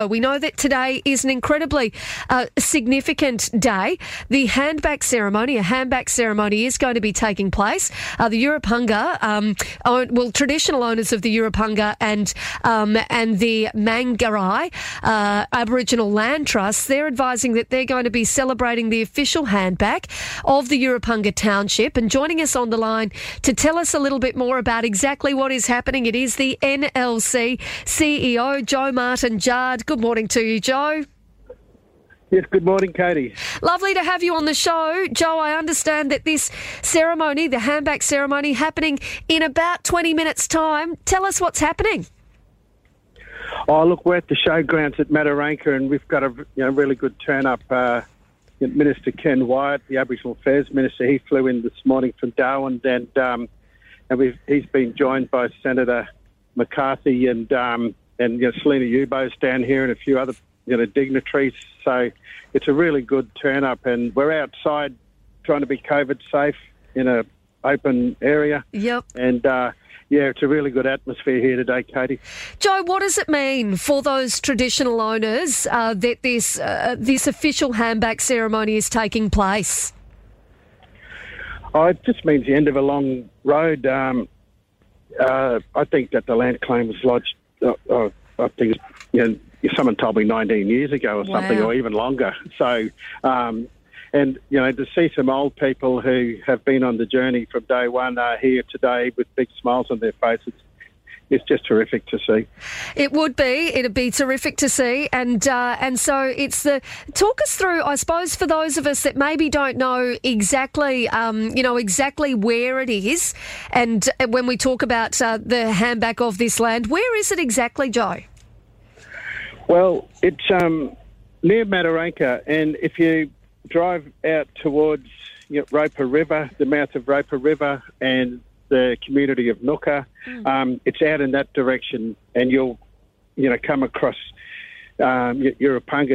We know that today is an incredibly uh, significant day. The handback ceremony, a handback ceremony, is going to be taking place. Uh, the Urapunga, um, own, well, traditional owners of the Urapunga and um, and the Mangarrayi uh, Aboriginal Land Trust, they're advising that they're going to be celebrating the official handback of the Urapunga Township. And joining us on the line to tell us a little bit more about exactly what is happening, it is the NLC CEO Joe Martin Jard. Good morning to you, Joe. Yes, good morning, Katie. Lovely to have you on the show. Joe, I understand that this ceremony, the handback ceremony, happening in about 20 minutes' time. Tell us what's happening. Oh, look, we're at the showgrounds at Mataranka and we've got a you know, really good turn up. Uh, Minister Ken Wyatt, the Aboriginal Affairs Minister, he flew in this morning from Darwin and um, and we've, he's been joined by Senator McCarthy and um, and you know, Selena Uibo's down here and a few other you know dignitaries. So it's a really good turn up, and we're outside trying to be COVID safe in a open area. Yep. And uh, yeah, it's a really good atmosphere here today, Katie. Joe, what does it mean for those traditional owners uh, that this uh, this official handback ceremony is taking place? Oh, it just means the end of a long road. Um, uh, I think that the land claim was lodged uh, I think you know, someone told me 19 years ago or something, or even longer. So, um, and you know, to see some old people who have been on the journey from day one are here today with big smiles on their faces. It's just terrific to see. It would be. It'd be terrific to see, and uh, and so it's the talk us through. I suppose for those of us that maybe don't know exactly, um, you know, exactly where it is, and when we talk about uh, the handback of this land, where is it exactly, Joe? Well, it's um, near Mataranka, and if you drive out towards you know, Roper River, the mouth of Roper River, and the community of Ngukurr, um, it's out in that direction, and you'll, you know, come across um, Y-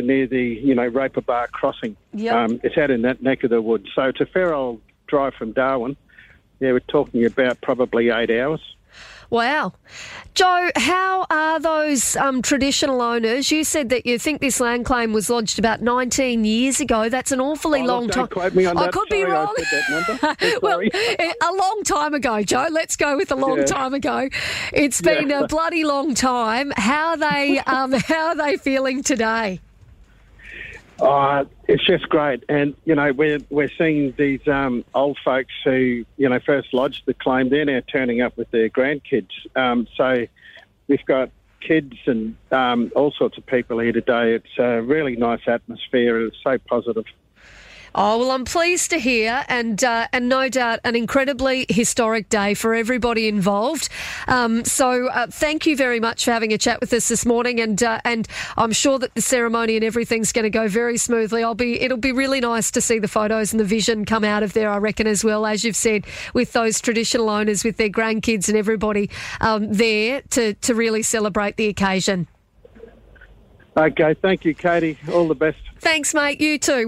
near the, you know, Roper Bar crossing. Yep. Um, it's out in that neck of the woods, so it's a fair old drive from Darwin. Yeah, we're talking about probably eight hours. Wow. Joe, how are those um, traditional owners? You said that you think this land claim was lodged about 19 years ago. That's an awfully Oh, long look, time. quote me on I that. could be Sorry, I wrong. well, a long time ago, Joe. Let's go with a long Yeah. time ago. It's been Yeah. a bloody long time. How are they? Um, how are they feeling today? Uh, it's just great, and you know we're we're seeing these um, old folks who you know first lodged the claim. They're now turning up with their grandkids. Um, so we've got kids and um, all sorts of people here today. It's a really nice atmosphere. It's so positive. Oh well, I'm pleased to hear, and uh, and no doubt an incredibly historic day for everybody involved. Um, so uh, thank you very much for having a chat with us this morning, and uh, and I'm sure that the ceremony and everything's going to go very smoothly. I'll be it'll be really nice to see the photos and the vision come out of there. I reckon as well as you've said with those traditional owners with their grandkids and everybody um, there to to really celebrate the occasion. Okay, thank you, Katie. All the best. Thanks, mate. You too.